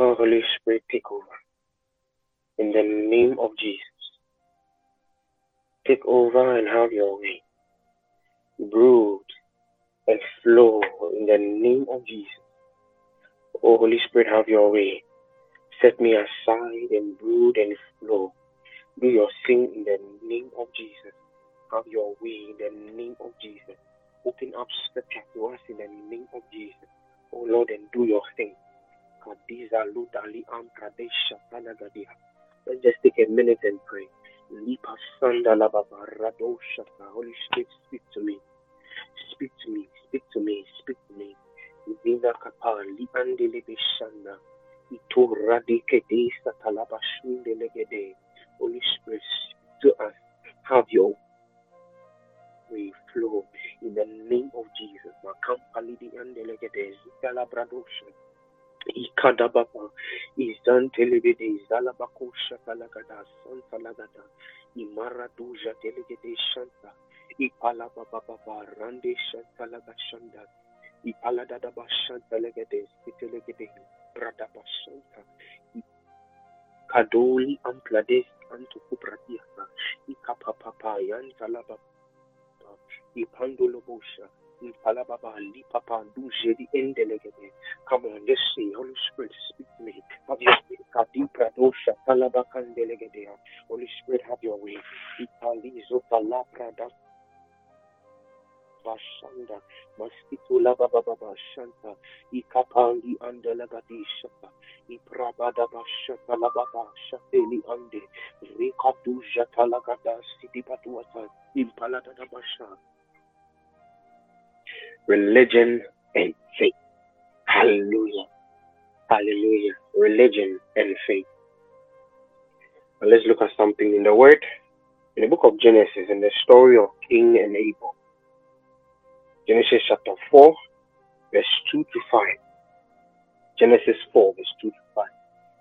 Oh, Holy Spirit, take over. In the name of Jesus. Take over and have your way. Brood and flow in the name of Jesus. Oh, Holy Spirit, have your way. Set me aside and brood and flow. Do your thing in the name of Jesus. Have your way in the name of Jesus. Open up scripture to us in the name of Jesus. Oh Lord, and do your thing. Let's just take a minute and pray. Holy Spirit, speak to me. Speak to me. Speak to me. Speak to me. Vina Kapa Liande Lebeshanda. Ito Radike De Satalaba Shunde Legede. Holy Spirit, speak to us. Have your way flow in the name of Jesus. Makampa Lidi Andelegede. Zitala Bradosha. Ikadababa, Izan Telebede, Zalabakusha Talagada, Santa Lagada, Imara Duja Delegede Shanta, Ipalababa, Rande Shanta Lagashanda, Ipaladaba Shanta Legede, Sitelegede, Bradaba Shanta, Kadoli Amplades Antukupratiasa, Ikapapa, Yantalababa, Ipandolobosha, Come on, let's see. Holy Spirit, speak to me. Have your way. Kadipra dosha, Talabakan delegede. Holy Spirit, have your way. Palabra, Bashanda, Shanta, Bashata Lababa, Shapeli Ande, Rekatu Jatalagada, City Batuata, Impalada religion and faith. Hallelujah. Hallelujah. Religion and faith. Let's look at something in the Word. In the book of Genesis, in the story of Cain and Abel. Genesis chapter 4, verse 2 to 5. Genesis 4, verse 2 to 5.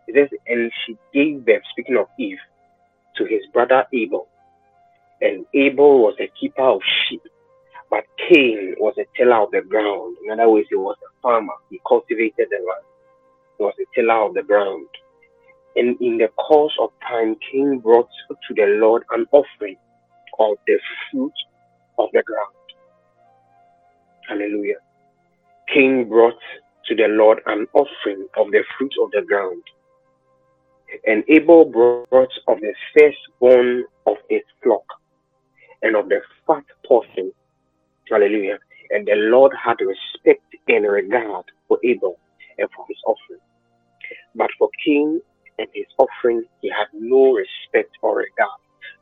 It says, And she gave birth, speaking of Eve, to his brother Abel. And Abel was a keeper of sheep but Cain was a tiller of the ground. In other words, he was a farmer. He cultivated the land. He was a tiller of the ground. And in the course of time, Cain brought to the Lord an offering of the fruit of the ground. Hallelujah. Cain brought to the Lord an offering of the fruit of the ground. And Abel brought of the firstborn of his flock and of the fat portion Hallelujah. And the Lord had respect and regard for Abel and for his offering. But for Cain and his offering, he had no respect or regard.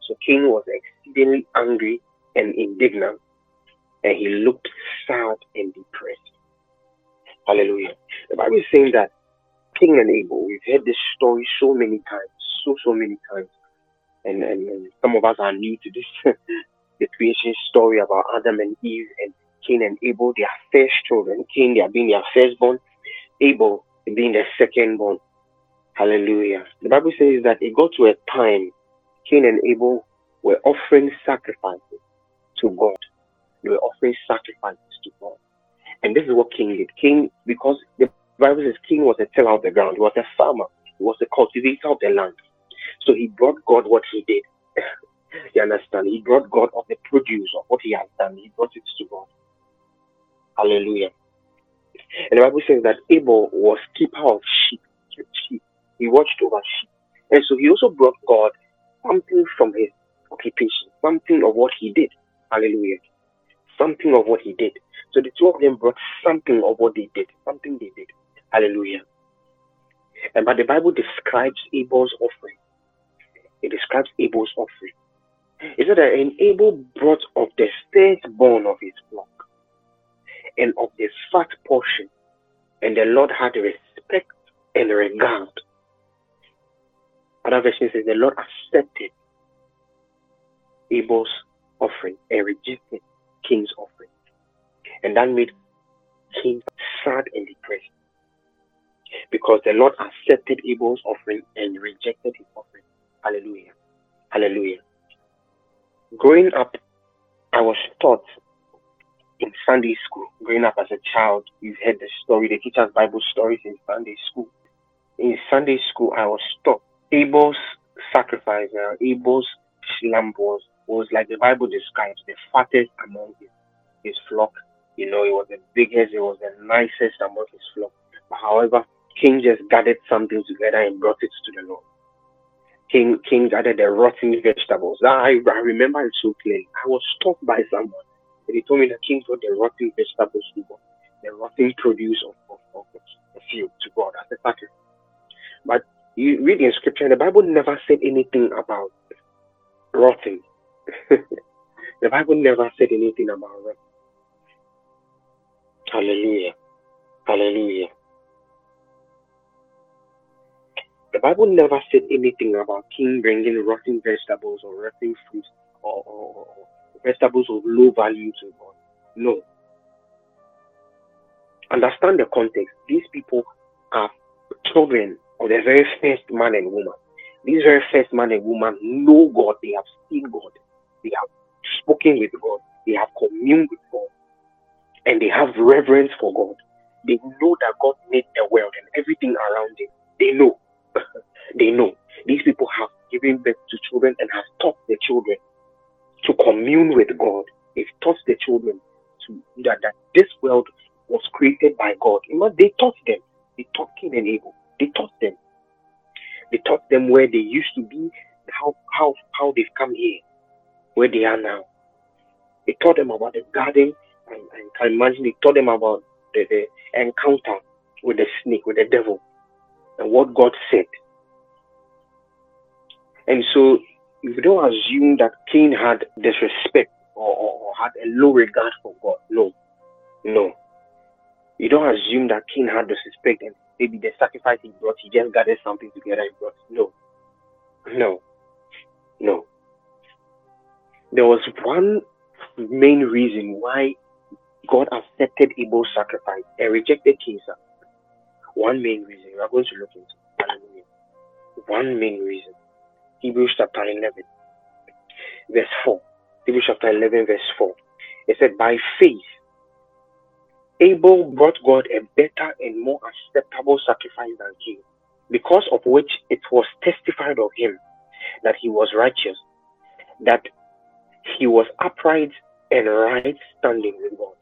So Cain was exceedingly angry and indignant, and he looked sad and depressed. Hallelujah. The Bible is saying that Cain and Abel, we've heard this story so many times, so, so many times. And, and, and some of us are new to this the creation story about Adam and Eve and Cain and Abel, their first children. Cain, they are being their firstborn, Abel being their secondborn. Hallelujah. The Bible says that it got to a time Cain and Abel were offering sacrifices to God. They were offering sacrifices to God. And this is what Cain did. Cain, because the Bible says Cain was a tiller of the ground, he was a farmer, he was a cultivator of the land. So he brought God what he did. You understand? He brought God of the produce of what he has done. He brought it to God. Hallelujah. And the Bible says that Abel was keeper of sheep. sheep. He watched over sheep. And so he also brought God something from his occupation, something of what he did. Hallelujah. Something of what he did. So the two of them brought something of what they did, something they did. Hallelujah. And but the Bible describes Abel's offering. It describes Abel's offering. He said that and Abel brought of the firstborn of his flock and of the fat portion, and the Lord had respect and regard. Other version says the Lord accepted Abel's offering and rejected Cain's offering. And that made Cain sad and depressed. Because the Lord accepted Abel's offering and rejected his offering. Hallelujah. Hallelujah growing up, I was taught in Sunday school. Growing up as a child, you've heard the story. the teacher's Bible stories in Sunday school. in Sunday school, I was taught Abel's sacrifice, uh, Abel's lamb was, was like the Bible describes, the fattest among his, his flock. You know, it was the biggest, it was the nicest among his flock. But however, Cain just gathered something together and brought it to the Lord. Cain Cain added the rotten vegetables. I, I remember it so clearly. I was stopped by someone. And he told me that Cain brought the rotten vegetables to God, the rotten produce of, of, of the field to God as a sacrifice. But you read in scripture, the Bible never said anything about rotting. the Bible never said anything about rotting. Hallelujah. Hallelujah. The Bible never said anything about Cain bringing rotten vegetables or rotten fruits or, or, or vegetables of low value to God. No. Understand the context. These people are children of the very first man and woman. These very first man and woman know God. They have seen God. They have spoken with God. They have communed with God. And they have reverence for God. They know that God made the world and everything around it. They know. they know. These people have given birth to children and have taught the children to commune with God. They've taught the children to that, that this world was created by God. You know, they taught them. They taught Cain and Abel. They taught them. They taught them where they used to be, how how how they've come here, where they are now. They taught them about the garden, and, and can imagine they taught them about the, the encounter with the snake, with the devil and what God said. And so, if you don't assume that Cain had disrespect or, or, had a low regard for God, no, no. You don't assume that Cain had disrespect and maybe the sacrifice he brought, he just gathered something together and brought. No, no, no. There was one main reason why God accepted Abel's sacrifice and rejected Cain's sacrifice. One main reason we are going to look into. Hallelujah. One main reason. Hebrews chapter 11, verse 4. Hebrews chapter 11, verse 4. It said, By faith, Abel brought God a better and more acceptable sacrifice than Cain, because of which it was testified of him that he was righteous, that he was upright and right standing with God.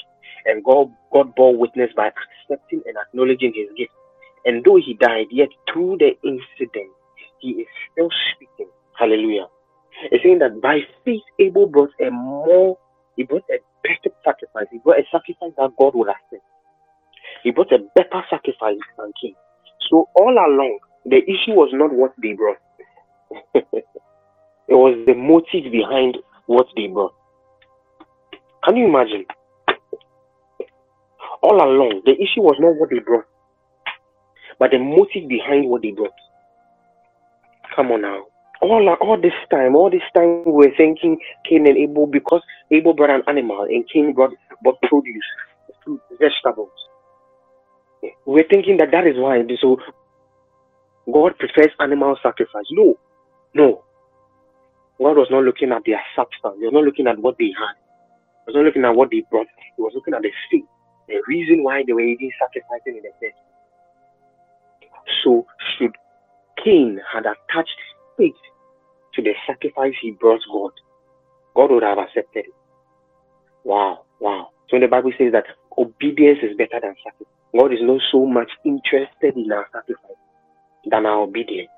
And God, God bore witness by accepting and acknowledging his gift and though he died, yet through the incident, he is still speaking. Hallelujah. It's saying that by faith, Abel brought a more, he brought a better sacrifice. He brought a sacrifice that God would accept. He brought a better sacrifice than Cain. So all along, the issue was not what they brought. it was the motive behind what they brought. Can you imagine? All along, the issue was not what they brought but the motive behind what they brought. Come on now. All, all this time, all this time, we are thinking Cain and Abel because Abel brought an animal and Cain brought, brought produce, fruit, vegetables. We're thinking that that is why. So God prefers animal sacrifice. No, no. God was not looking at their substance. He was not looking at what they had. He was not looking at what they brought. He was looking at the faith, the reason why they were eating sacrificing in the first so should Cain had attached faith to the sacrifice he brought God, God would have accepted it. Wow, wow. So the Bible says that obedience is better than sacrifice. God is not so much interested in our sacrifice than our obedience.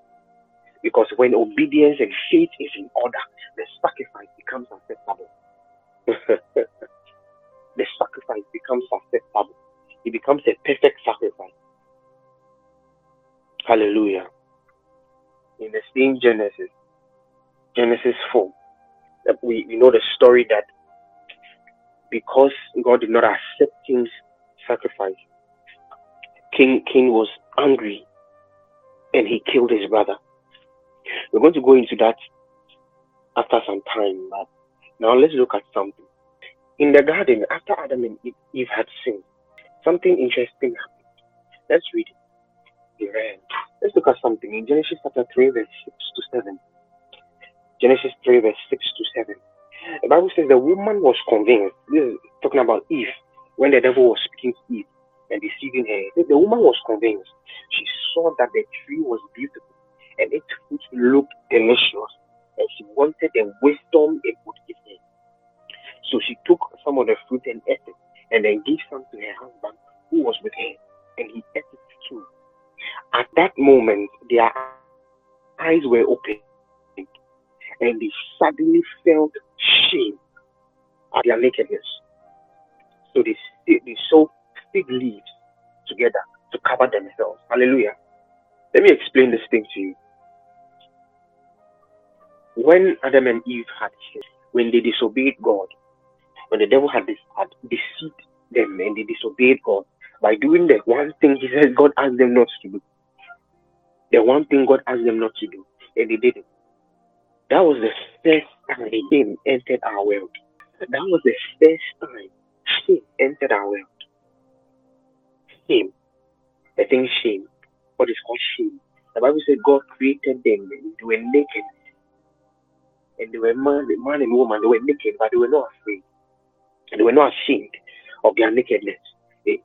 Because when obedience and faith is in order, the sacrifice becomes acceptable. the sacrifice becomes acceptable. It becomes a perfect sacrifice. Hallelujah. In the same Genesis, Genesis 4, that we, we know the story that because God did not accept Cain's sacrifice, Cain Cain was angry and he killed his brother. We're going to go into that after some time, but now let's look at something. In the garden, after Adam and Eve had sinned, something interesting happened. Let's read it. Amen. Let's look at something in Genesis chapter 3, verse 6 to 7. Genesis 3, verse 6 to 7. The Bible says the woman was convinced. This is talking about Eve, when the devil was speaking to Eve and deceiving her. The woman was convinced. She saw that the tree was beautiful and its fruit looked delicious, and she wanted the wisdom it would give her. So she took some of the fruit and ate it, and then gave some to her husband who was with her, and he ate it too. At that moment, their eyes were open, and they suddenly felt shame at their nakedness. So they, they sewed fig leaves together to cover themselves. Hallelujah. Let me explain this thing to you. When Adam and Eve had sinned, when they disobeyed God, when the devil had, had deceived them and they disobeyed God, by doing the one thing he says God asked them not to do, the one thing God asked them not to do, and they did it. That was the first time sin entered our world. That was the first time sin entered our world. Shame. The thing shame. What is called shame. The Bible said God created them. and They were naked. And they were man, man and woman. They were naked, but they were not afraid. And they were not ashamed of their nakedness.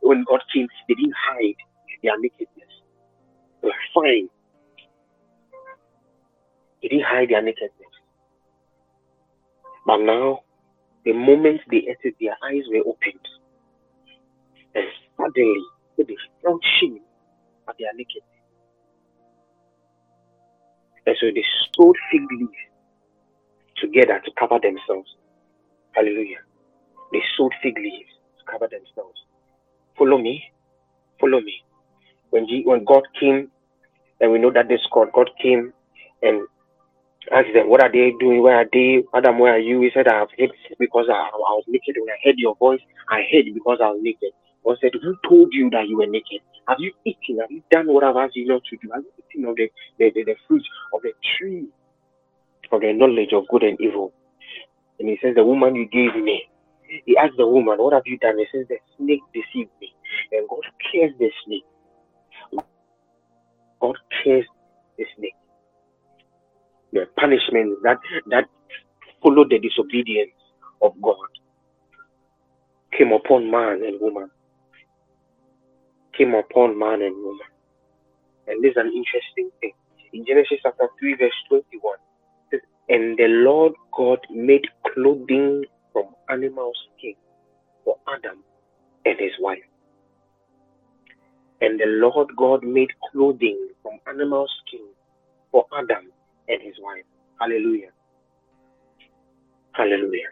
When God came, they didn't hide their nakedness. They were fine. They didn't hide their nakedness. But now, the moment they entered, their eyes were opened. And suddenly, they felt shame at their nakedness. And so they sewed fig leaves together to cover themselves. Hallelujah. They sewed fig leaves to cover themselves. Follow me. Follow me. When, G, when God came, and we know that this God, God came and asked them, What are they doing? Where are they? Adam, where are you? He said, I have hid because I, I was naked. When I heard your voice, I hid because I was naked. God said, Who told you that you were naked? Have you eaten? Have you done what I've asked you not to do? Have you eaten of the, the, the, the fruit of the tree of the knowledge of good and evil? And he says, The woman you gave me. He asked the woman, What have you done? He says, The snake deceived me. And God cursed the snake. God cursed the snake. The punishment that that followed the disobedience of God came upon man and woman came upon man and woman. And this is an interesting thing. In Genesis chapter 3, verse 21, says, And the Lord God made clothing from animal skin for Adam and his wife. And the Lord God made clothing from animal skin for Adam and his wife. Hallelujah. Hallelujah.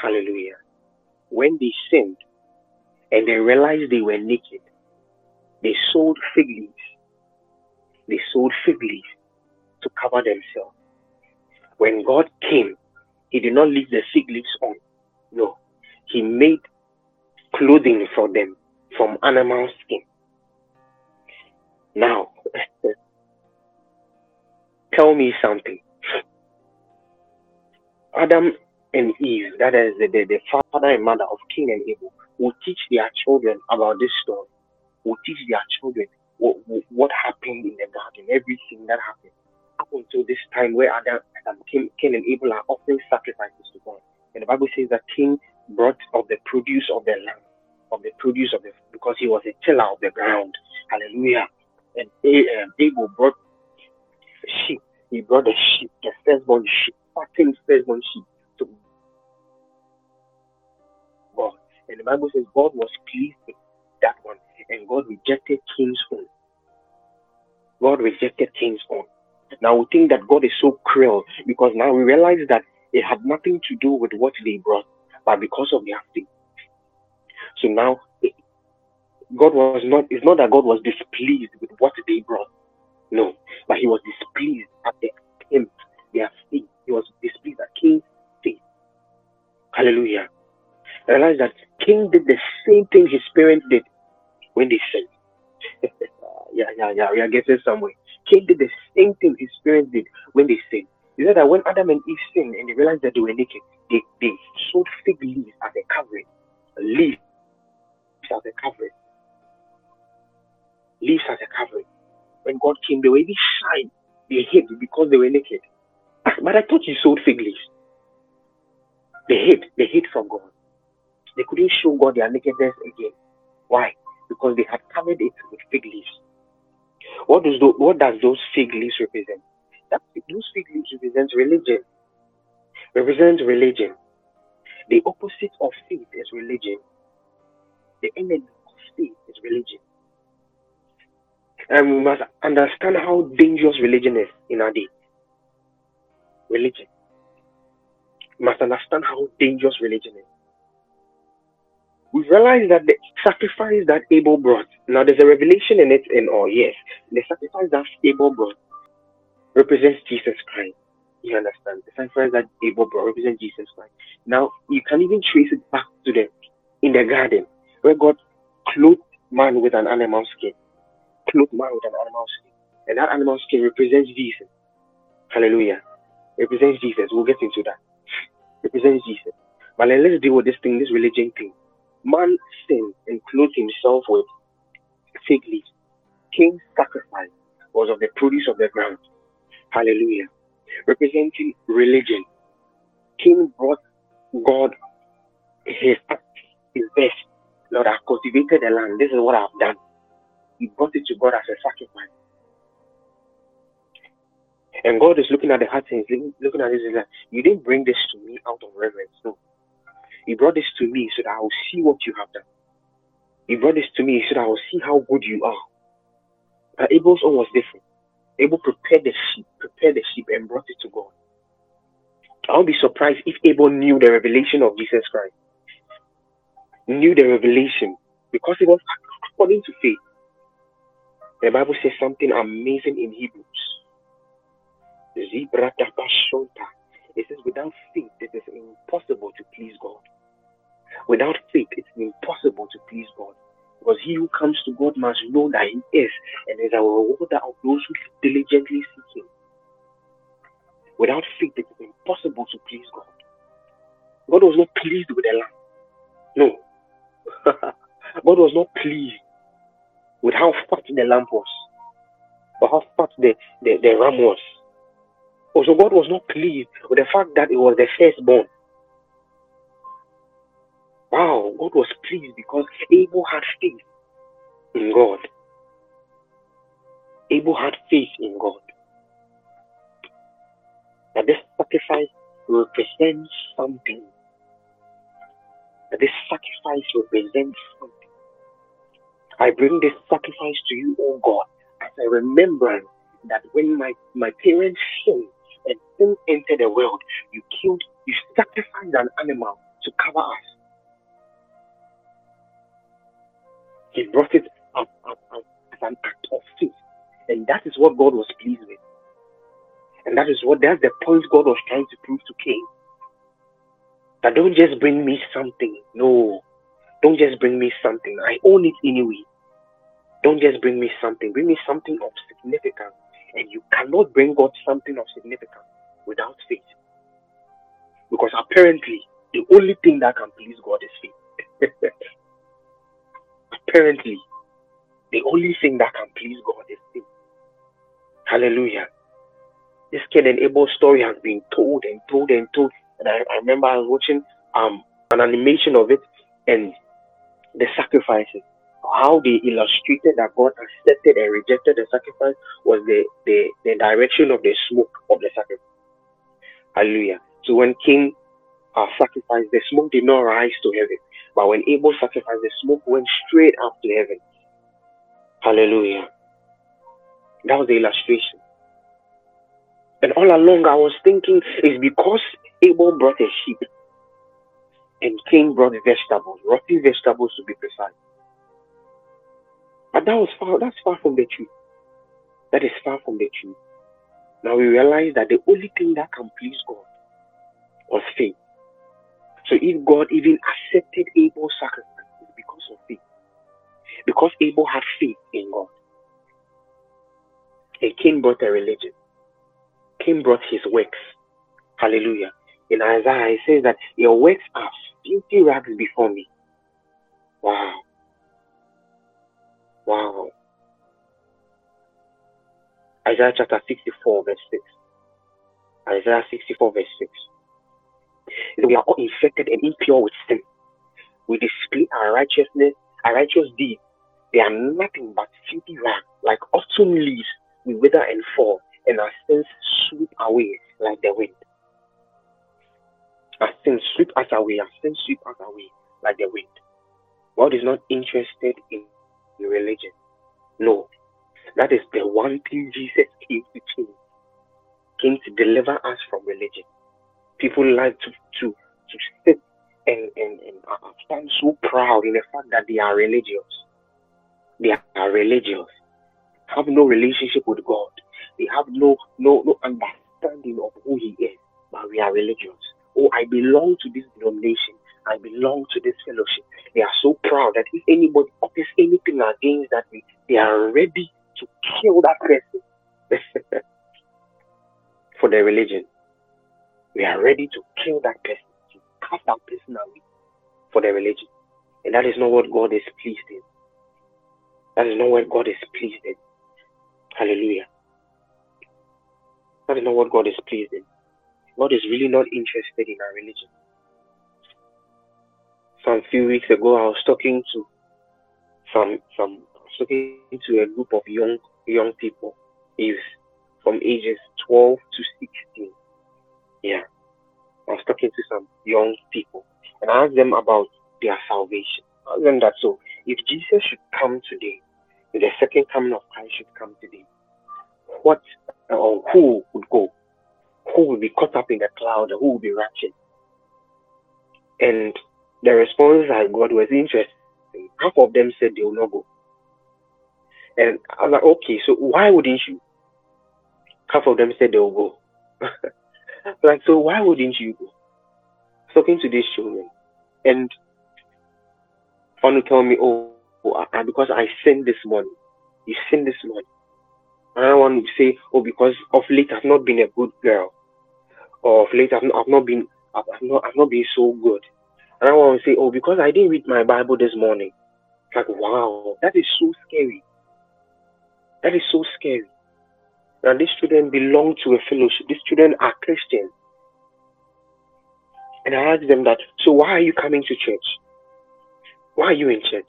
Hallelujah. When they sinned, and they realized they were naked. They sold fig leaves. They sold fig leaves to cover themselves. When God came, He did not leave the fig leaves on. No, He made clothing for them from animal skin. Now, tell me something. Adam and Eve, that is the, the, the father and mother of Cain and Abel, will teach their children about this story, will teach their children what, what happened in the garden, everything that happened until this time where Adam, Adam Cain, Cain and Abel are offering sacrifices to God. And the Bible says that Cain brought of the produce of the land, of the produce of the, because he was a tiller of the ground. Hallelujah. And um, Abel brought sheep. He brought the sheep, the firstborn sheep, fattened firstborn sheep to God. And the Bible says God was pleased with that one, and God rejected Cain's own. God rejected Cain's own. Now we think that God is so cruel because now we realize that it had nothing to do with what they brought, but because of their faith. So now God was not, it's not that God was displeased with what they brought. No, but he was displeased at the attempt, their faith. He was displeased at Cain's faith. Hallelujah. Realize that Cain did the same thing his parents did when they sinned. yeah, yeah, yeah, we are getting somewhere. Cain did the same thing his parents did when they sinned. He said that when Adam and Eve sinned and they realized that they were naked, they, they sewed fig leaves as a covering. Leaves as a covering. Leaves as a covering. When God came, they were even shy. They hid because they were naked. But I thought you sewed fig leaves. They hid. They hid from God. They couldn't show God their nakedness again. Why? Because they had covered it with fig leaves. What does those, what does those fig leaves represent? That those fig leaves represent religion. Represent religion. The opposite of faith is religion. The enemy of faith is religion. And we must understand how dangerous religion is in our day. Religion. We must understand how dangerous religion is. We realize that the sacrifice that Abel brought, now there's a revelation in it in all, yes. The sacrifice that Abel brought represents Jesus Christ. You understand? The sacrifice that Abel brought represents Jesus Christ. Now, you can even trace it back to the in the garden where God clothed man with an animal skin. Clothed man with an animal skin. And that animal skin represents Jesus. Hallelujah. Represents Jesus. We'll get into that. Represents Jesus. But let's deal with this thing, this religion thing. Man sinned and clothed himself with fig leaves. Cain's sacrifice was of the produce of the ground. Hallelujah. Representing religion. King brought God his, his best. Lord, I've cultivated the land. This is what I've done. He brought it to God as a sacrifice. And God is looking at the heart and looking at this and like, you didn't bring this to me out of reverence. No. He brought this to me so that I will see what you have done. He brought this to me so that I will see how good you are. But Abel's own was different. Abel prepared the sheep, prepared the sheep and brought it to God. I'll be surprised if Abel knew the revelation of Jesus Christ. Knew the revelation because it was according to faith. The Bible says something amazing in Hebrews. It says, without faith, it is impossible to please God. Without faith, it's impossible to please God. Because he who comes to God must know that he is and is a rewarder of those who diligently seek him. Without faith, it is impossible to please God. God was not pleased with the lamb. No. God was not pleased with how fat the lamb was or how fat the, the, the ram was. Also, God was not pleased with the fact that it was the firstborn. Wow, God was pleased because Abel had faith in God. Abel had faith in God. That this sacrifice represents something. That this sacrifice represents something. I bring this sacrifice to you, O God, as a remembrance that when my, my parents sinned and sin entered the world, you killed, you sacrificed an animal to cover us. He brought it up, up, up as an act of faith. And that is what God was pleased with. And that is what that's the point God was trying to prove to Cain. That don't just bring me something. No. Don't just bring me something. I own it anyway. Don't just bring me something. Bring me something of significance. And you cannot bring God something of significance without faith. Because apparently, the only thing that can please God is faith. apparently, the only thing that can please God is faith. Hallelujah. This Cain and Abel story has been told and told and told. And I, I remember I was watching um an animation of it and the sacrifices. How they illustrated that God accepted and rejected the sacrifice was the, the, the direction of the smoke of the sacrifice. Hallelujah. So when Cain uh, sacrificed, the smoke did not rise to heaven. But when Abel sacrificed, the smoke went straight up to heaven. Hallelujah. That was the illustration. And all along, I was thinking it's because Abel brought a sheep and Cain brought vegetables, rotten vegetables to be precise. But that was far, that's far from the truth. That is far from the truth. Now we realize that the only thing that can please God was faith. So if God even accepted Abel's sacrifice, it's because of faith. Because Abel had faith in God. And Cain brought a religion. Cain brought his works. Hallelujah. In Isaiah, it says that your works are beauty rags before me. Wow. Wow. Isaiah chapter 64, verse 6. Isaiah 64, verse 6. We are all infected and impure with sin. We display our righteousness, our righteous deeds. They are nothing but filthy rags like autumn leaves, we wither and fall, and our sins sweep away like the wind. Our sins sweep us away, our sins sweep us away like the wind. God is not interested in religion. No. That is the one thing Jesus came to change. Came to deliver us from religion. People like to to to sit and, and, and stand so proud in the fact that they are religious. They are religious. Have no relationship with God. They have no no no understanding of who He is. But we are religious. Oh, I belong to this denomination. I belong to this fellowship. They are so proud that if anybody utters anything against that, they are ready to kill that person for their religion. We are ready to kill that person, to cast that person away for their religion. And that is not what God is pleased in. That is not what God is pleased in. Hallelujah. That is not what God is pleased in. God is really not interested in our religion. Some few weeks ago, I was talking to some some talking to a group of young young people, youth, from ages 12 to 16. Yeah, I was talking to some young people, and I asked them about their salvation. I asked them that so if Jesus should come today, if the second coming of Christ should come today, what or who would go? Who will be caught up in the cloud? Who will be raptured? And the response I got was interesting. Half of them said they will not go. And I was like, okay, so why wouldn't you? Half of them said they will go. like, so why wouldn't you go? Talking to these children, and want to tell me, oh, oh I, because I sinned this morning. You sinned this morning. And I want to say, oh, because of late I've not been a good girl, or of late I've not, I've not been, I've not, I've not been so good. I want to say, oh, because I didn't read my Bible this morning. Like, wow, that is so scary. That is so scary. Now, these children belong to a fellowship. These children are Christians. And I asked them that, so why are you coming to church? Why are you in church?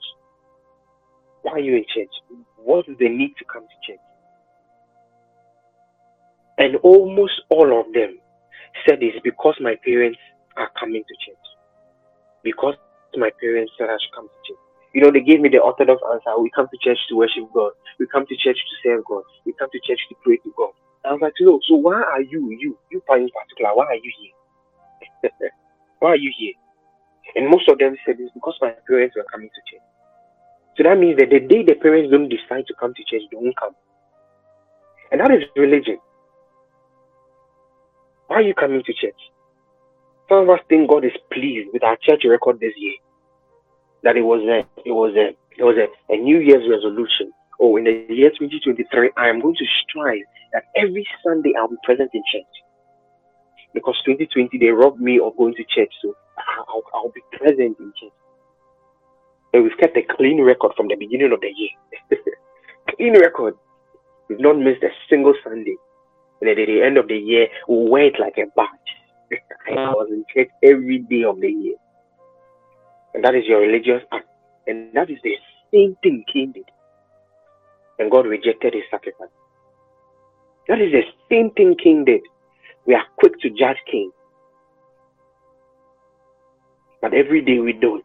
Why are you in church? What do they need to come to church? And almost all of them said it's because my parents are coming to church. Because my parents said I should come to church. You know, they gave me the orthodox answer. We come to church to worship God. We come to church to serve God. We come to church to pray to God. I was like, no, so why are you, you, you in particular, why are you here? why are you here? And most of them said it's because my parents were coming to church. So that means that the day the parents don't decide to come to church, they won't come. And that is religion. Why are you coming to church? Some of us think God is pleased with our church record this year that it was a it was a it was a, a New Year's resolution. Oh, in the year 2023, I am going to strive that every Sunday I'll be present in church. Because 2020 they robbed me of going to church, so I'll, I'll be present in church. And we've kept a clean record from the beginning of the year. clean record. We've not missed a single Sunday. And at the end of the year, we wear it like a badge. I was in church every day of the year. And that is your religious act. And that is the same thing Cain did. And God rejected his sacrifice. That is the same thing Cain did. We are quick to judge Cain. But every day we don't.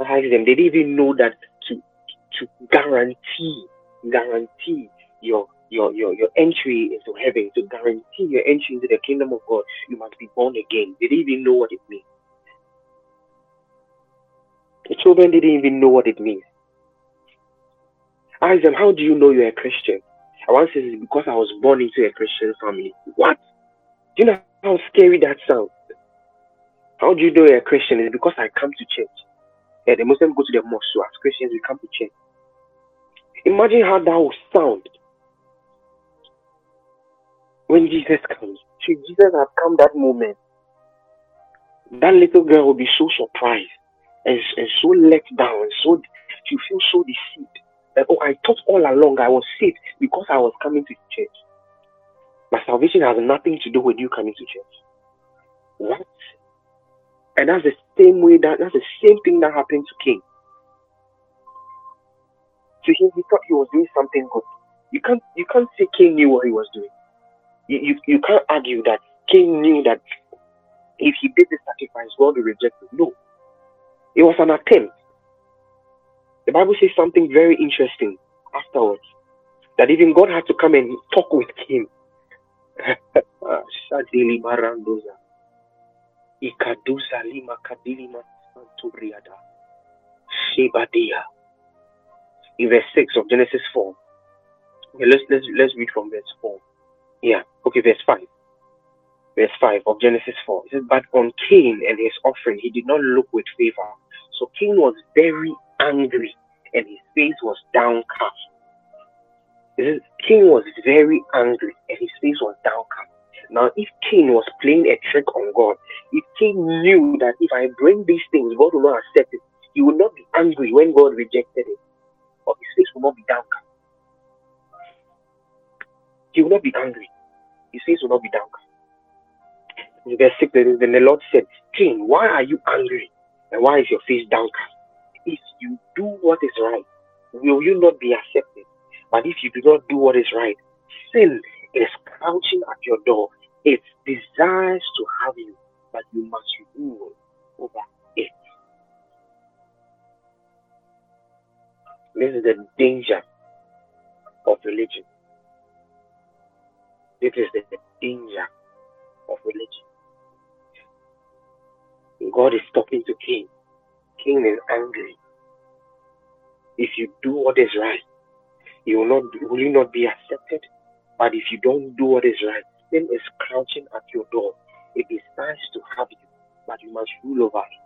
Asked them, they didn't even know that to to guarantee, guarantee your your your your entry into heaven, to guarantee your entry into the kingdom of God, you must be born again. They didn't even know what it means. The children didn't even know what it means. I asked them, How do you know you're a Christian? I once said, It's because I was born into a Christian family. What? Do you know how scary that sounds? How do you know you're a Christian? It's because I come to church. Yeah, the Muslims go to the mosque, so as Christians, we come to church. Imagine how that would sound when Jesus comes. Should Jesus have come that moment, that little girl will be so surprised and, and so let down, so you feel so deceived. That oh, I thought all along I was saved because I was coming to church. My salvation has nothing to do with you coming to church. What? And that's the same way that that's the same thing that happened to Cain. To him, he thought he was doing something good. You can't you can't say Cain knew what he was doing. You, you, you can't argue that Cain knew that if he did the sacrifice, God will reject him. No. It was an attempt. The Bible says something very interesting afterwards. That even God had to come and talk with him. In verse 6 of Genesis 4. Okay, let's let's let's read from verse 4. Yeah, okay, verse 5. Verse 5 of Genesis 4. It says, But on Cain and his offering he did not look with favor. So Cain was very angry and his face was downcast. It Cain was very angry and his face was downcast. Now, if Cain was playing a trick on God, if Cain knew that if I bring these things, God will not accept it, he would not be angry when God rejected it, or his face will not be downcast. He will not be angry. His face will not be downcast. In verse 6, then the Lord said, Cain, why are you angry? And why is your face downcast? If you do what is right, will you not be accepted? But if you do not do what is right, sin is crouching at your door. It desires to have you, but you must rule over it. This is the danger of religion. This is the danger of religion. God is talking to Cain. Cain is angry. If you do what is right, you will not will you not be accepted? But if you don't do what is right, sin is crouching at your door. It desires to have you, but you must rule over it.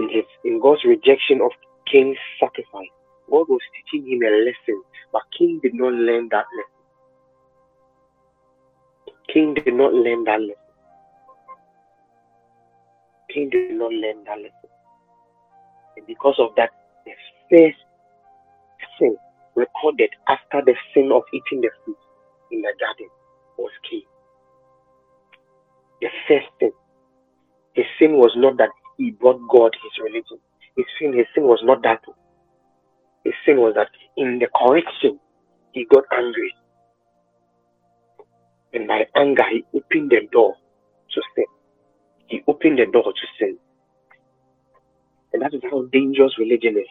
In his in God's rejection of Cain's sacrifice, God was teaching him a lesson, but Cain did not learn that lesson. Cain did not learn that lesson. Cain did not learn that lesson. And because of that, the first sin recorded after the sin of eating the fruit in the garden was Cain. The first sin. His sin was not that he brought God his religion. His sin, his sin was not that. His sin was that in the correction, he got angry. And by anger, he opened the door to sin. He opened the door to sin. And that is how dangerous religion is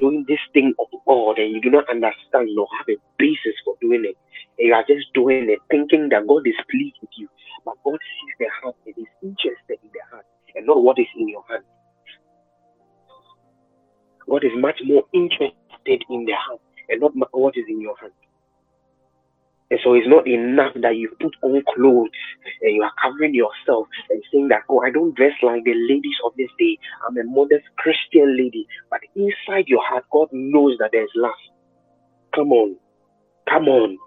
doing this thing of God and you do not understand nor have a basis for doing it. And you are just doing it thinking that God is pleased with you. But God sees the heart and is interested in the heart and not what is in your hand. God is much more interested in the heart and not what is in your hand. And so it's not enough that you put on clothes and you are covering yourself and saying that, oh, I don't dress like the ladies of this day. I'm a modest Christian lady. But inside your heart, God knows that there's love. Come on. Come on.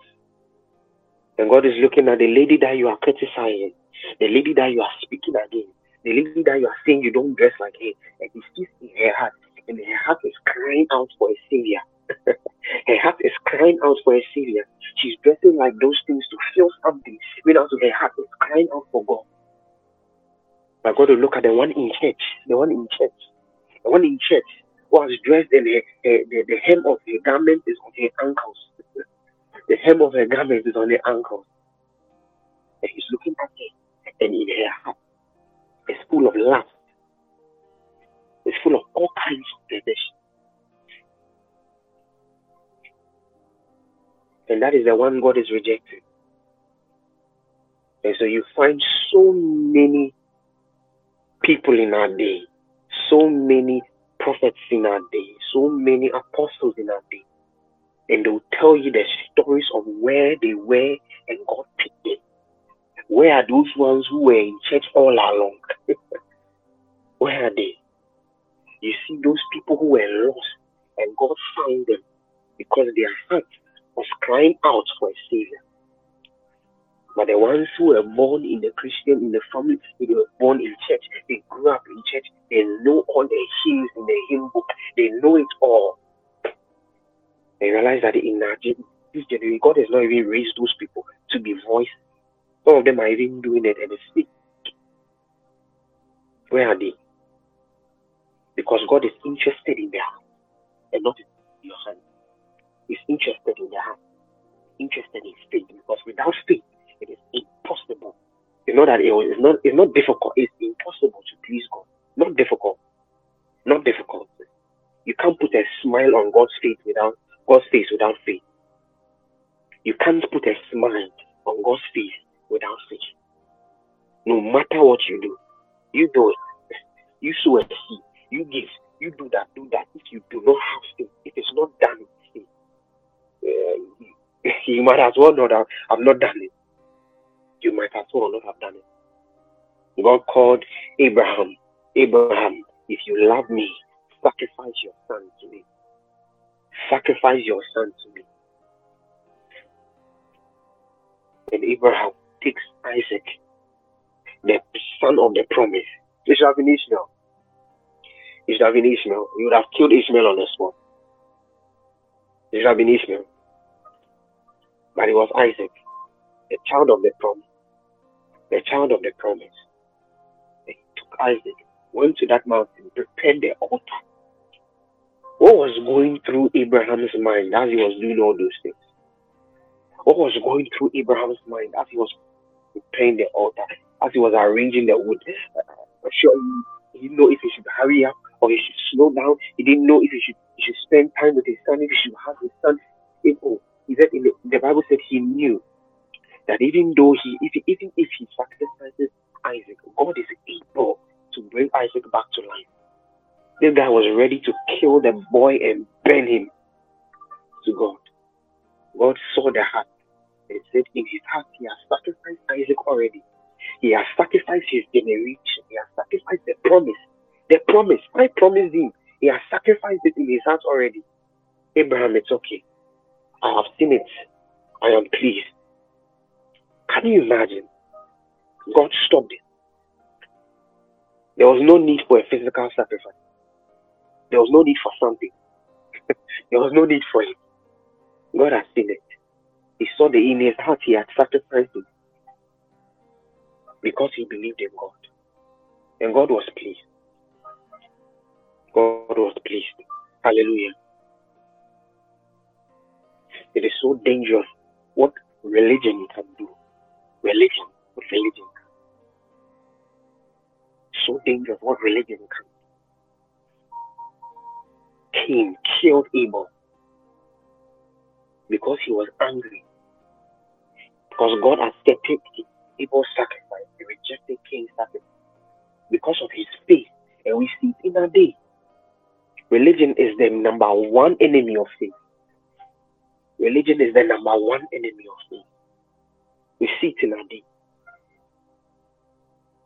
And God is looking at the lady that you are criticizing, the lady that you are speaking against, the lady that you are saying you don't dress like her. And He sees in her heart, and her heart is crying out for a savior. Her heart is crying out for a savior. She's dressing like those things to feel something. Meanwhile, her heart is crying out for God. But God will look at the one in church, the one in church, the one in church was dressed in her, the, the hem of her garment is on her ankles. the hem of her garment is on her ankles. And he's looking at her, and in her heart, it's full of lust. It's full of all kinds of perversion. And that is the one God is rejecting. And so you find so many people in our day, so many prophets in our day, so many apostles in our day. And they'll tell you the stories of where they were and God picked them. Where are those ones who were in church all along? where are they? You see those people who were lost and God found them because their hearts was crying out for a savior. But the ones who were born in the Christian, in the family, they were born in church, they grew up in church, they know all the hymns in the hymn book, they know it all. They realize that in this generation, God has not even raised those people to be voices. Some of them are even doing it and they speak. Where are they? Because God is interested in their heart. and not in your hand. He's interested in your heart, interested in faith, because without faith, it is impossible. It's not that it's not it's not difficult. It's impossible to please God. Not difficult. Not difficult. You can't put a smile on God's face without God's face without faith. You can't put a smile on God's face without faith. No matter what you do, you do it. You sow a seed. You give. You do that. Do that. If you do not have faith, it is not done. Uh, you might as well not have, have not done it. You might as well not have done it. God called Abraham. Abraham, if you love me, sacrifice your son to me. Sacrifice your son to me. And Abraham takes Isaac, the son of the promise. It should have been Ishmael. It should have been Ishmael. He would have killed Ishmael on the spot. It should have been Ishmael. But it was Isaac, the child of the promise. The child of the promise. He took Isaac, went to that mountain, prepared the altar. What was going through Abraham's mind as he was doing all those things? What was going through Abraham's mind as he was preparing the altar, as he was arranging the wood? Uh, sure he didn't know if he should hurry up or he should slow down. He didn't know if he should he should spend time with his son, if he should have his son. If, oh, he said in the, the Bible said he knew that even though he if, even if he sacrifices Isaac, God is able to bring Isaac back to life. This guy was ready to kill the boy and burn him to God. God saw the heart and said, In his heart, he has sacrificed Isaac already. He has sacrificed his generation. He has sacrificed the promise. The promise. I promised him. He has sacrificed it in his heart already. Abraham, it's okay. I have seen it. I am pleased. Can you imagine? God stopped it. There was no need for a physical sacrifice. There was no need for something. there was no need for it. God has seen it. He saw the in his heart he had sacrificed it because he believed in God. And God was pleased. God was pleased. Hallelujah. It is so dangerous what religion can do. Religion, what religion. So dangerous what religion can. Cain killed Abel because he was angry. Because God accepted Abel's sacrifice, he rejected Cain's sacrifice because of his faith. And we see it in our day. Religion is the number one enemy of faith. Religion is the number one enemy of faith. We see it in our day.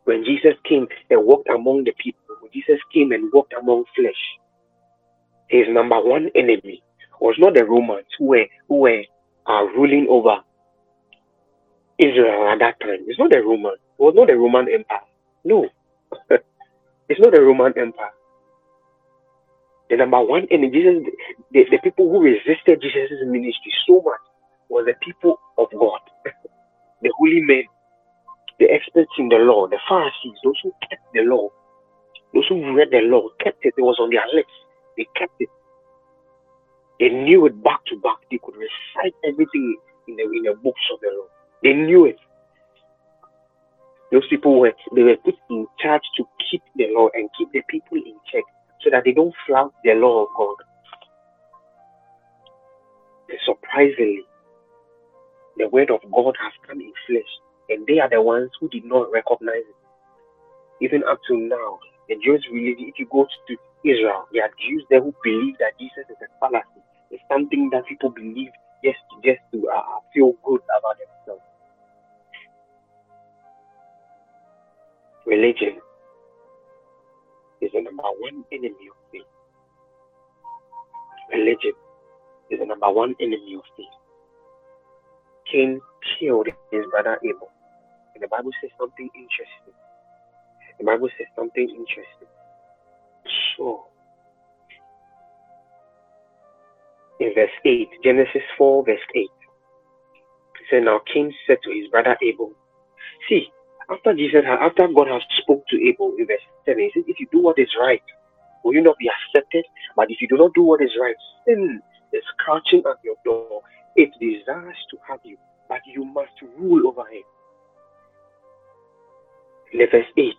When Jesus came and walked among the people, when Jesus came and walked among flesh, his number one enemy was not the Romans who were who were uh, ruling over Israel at that time. It's not the Roman. It was not the Roman Empire. No, it's not the Roman Empire. The number one enemy, Jesus, the, the people who resisted Jesus' ministry so much was the people of God, the holy men, the experts in the law, the Pharisees, those who kept the law, those who read the law, kept it. It was on their lips. They kept it. They knew it back to back. They could recite everything in the in the books of the law. They knew it. Those people were they were put in charge to keep the law and keep the people in check so that they don't flout the law of God. Surprisingly, the word of God has come in flesh, and they are the ones who did not recognize it. Even up to now, the Jews religion, if you go to Israel, there are Jews there who believe that Jesus is a fallacy. It's something that people believe just just to uh, feel good about themselves. Religion is the number one enemy of faith. Religion is the number one enemy of faith. Cain killed his brother Abel. And the Bible says something interesting. The Bible says something interesting. So, in verse 8, Genesis 4, verse 8, it said, Now Cain said to his brother Abel, See, after Jesus, uh, after God has spoke to Abel in verse 7, he said, If you do what is right, Will you not be accepted? But if you do not do what is right, sin is crouching at your door. It desires to have you, but you must rule over it. In the verse 8,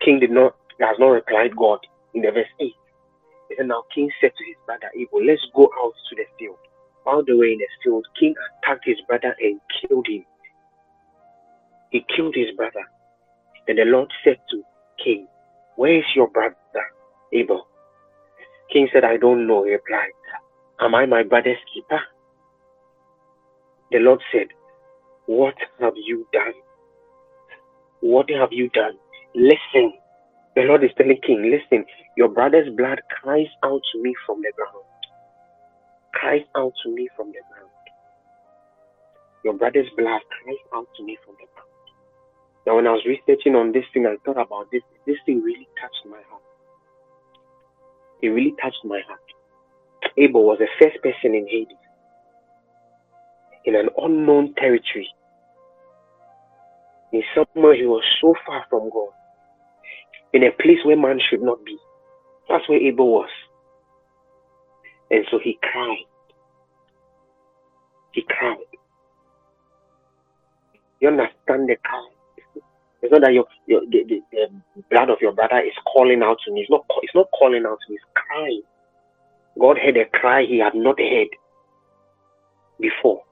Cain did not has not replied God. In the verse 8, he said, Now Cain said to his brother Abel, Let's go out to the field. While they were in the field, Cain attacked his brother and killed him. He killed his brother. And the Lord said to Cain, Where is your brother, Abel? Cain said, I don't know. He replied, Am I my brother's keeper? The Lord said, What have you done? What have you done? Listen. The Lord is telling Cain, Listen, your brother's blood cries out to me from the ground. Cries out to me from the ground. Your brother's blood cries out to me from the ground. Now, when I was researching on this thing, I thought about this. This thing really touched my heart. It really touched my heart. Abel was the first person in Hades, in an unknown territory, in somewhere he was so far from God, in a place where man should not be. That's where Abel was. And so he cried. He cried. You understand the cry? It's not that your, your the, the, the, blood of your brother is calling out to me. It's not. It's not calling out to me. It's crying. God heard a cry he had not heard before.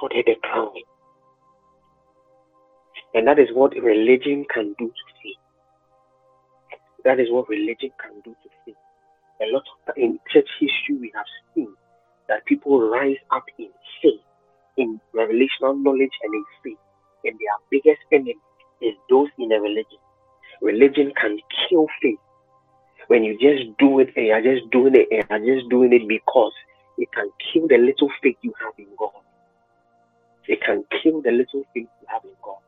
God heard a cry, and that is what religion can do to faith. That is what religion can do to faith. A lot of in church history we have seen that people rise up in faith in revelational knowledge and in faith. And their biggest enemy is those in a religion. Religion can kill faith. When you just do it and you're just doing it and you're just doing it because it can kill the little faith you have in God. It can kill the little faith you have in God.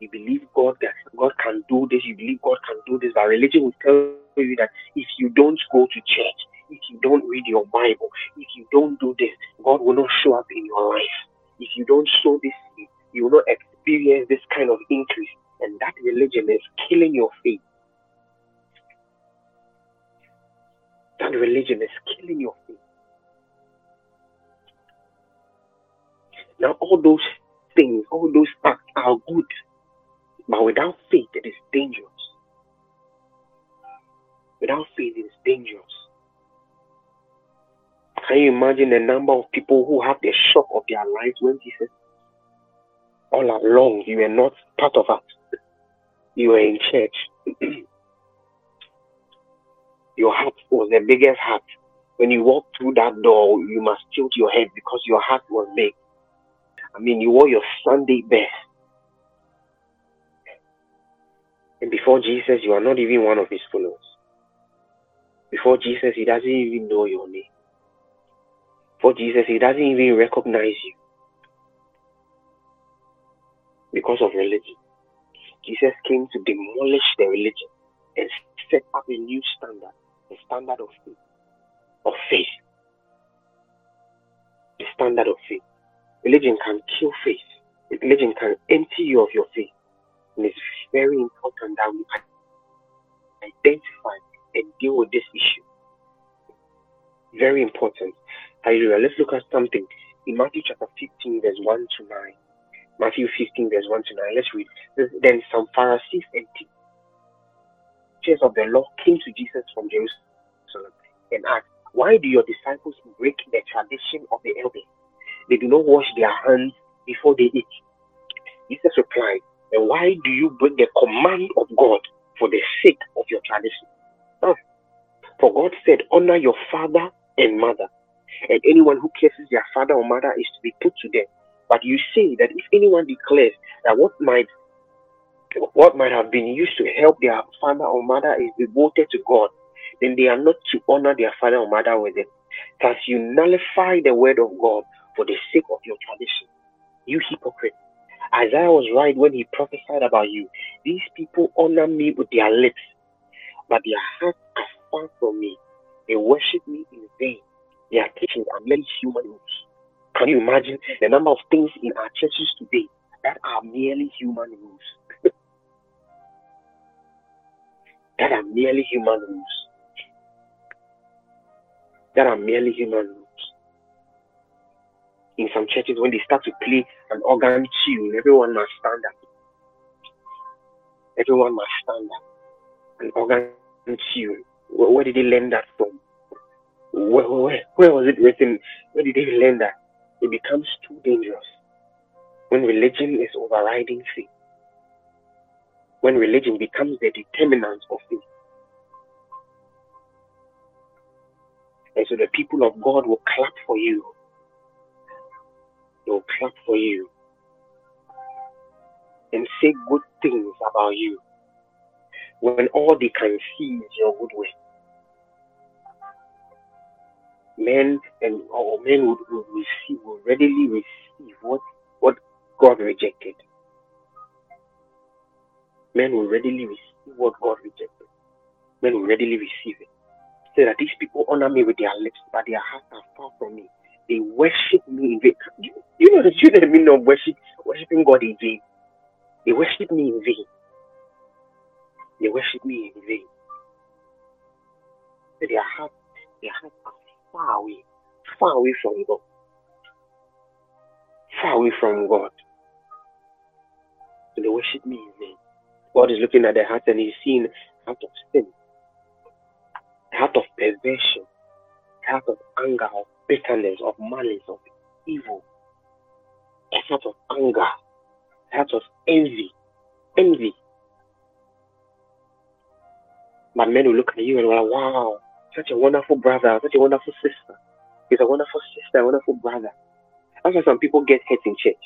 You believe God that God can do this, you believe God can do this, but religion will tell you that if you don't go to church, if you don't read your Bible, if you don't do this, God will not show up in your life if you don't sow this seed, you will not experience this kind of increase. And that religion is killing your faith. That religion is killing your faith. Now, all those things, all those acts are good, but without faith, it is dangerous. Without faith, it is dangerous. Can you imagine the number of people who have the shock of their lives when Jesus, all along, you were not part of us? You were in church. your heart was the biggest heart. When you walked through that door, you must tilt your head because your heart was big. I mean, you wore your Sunday best. And before Jesus, you are not even one of his followers. Before Jesus, he doesn't even know your name. For Jesus, he doesn't even recognize you because of religion. Jesus came to demolish the religion and set up a new standard, the standard of faith. Of faith. The standard of faith. Religion can kill faith. Religion can empty you of your faith. And it's very important that we identify and deal with this issue. Very important. Let's look at something in Matthew chapter 15, verse 1 to 9. Matthew 15, verse 1 to 9. Let's read. Then some Pharisees and teachers of the law came to Jesus from Jerusalem and asked, Why do your disciples break the tradition of the elders? They do not wash their hands before they eat. Jesus replied, And why do you break the command of God for the sake of your tradition? Hmm. For God said, Honor your father and mother, and anyone who curses their father or mother is to be put to death. But you say that if anyone declares that what might what might have been used to help their father or mother is devoted to God, then they are not to honor their father or mother with it. Thus you nullify the word of God for the sake of your tradition. You hypocrite. Isaiah was right when he prophesied about you. These people honor me with their lips, but their hearts are far from me. They worship me in vain. Teachings are merely human rules. Can you imagine the number of things in our churches today that are merely human rules? that are merely human rules. That are merely human rules. In some churches, when they start to play an organ tune, everyone must stand up. Everyone must stand up. An organ tune. Where did they learn that from? Where, where, where was it written? Where did they learn that? It becomes too dangerous when religion is overriding faith when religion becomes the determinant of faith. And so the people of God will clap for you. They will clap for you and say good things about you when all they can see is your good way. Men and or men would, would receive, will readily receive what, what God rejected men will readily receive what God rejected. Men will readily receive it. Say that these people honor me with their lips, but their hearts are far from me. They worship me in vain. You, you know the the meaning of worship, worshiping God in vain. They worship me in vain. They worship me in vain. So their hearts, their hearts are far away, far away from God. Far away from God. So they worship me in. God is looking at the heart and he's seeing heart of sin, heart of perversion, heart of anger, of bitterness, of malice, of evil, a heart of anger, heart of envy, envy. But men will look at you and like, wow, such a wonderful brother, such a wonderful sister. He's a wonderful sister, a wonderful brother. That's why some people get hurt in church.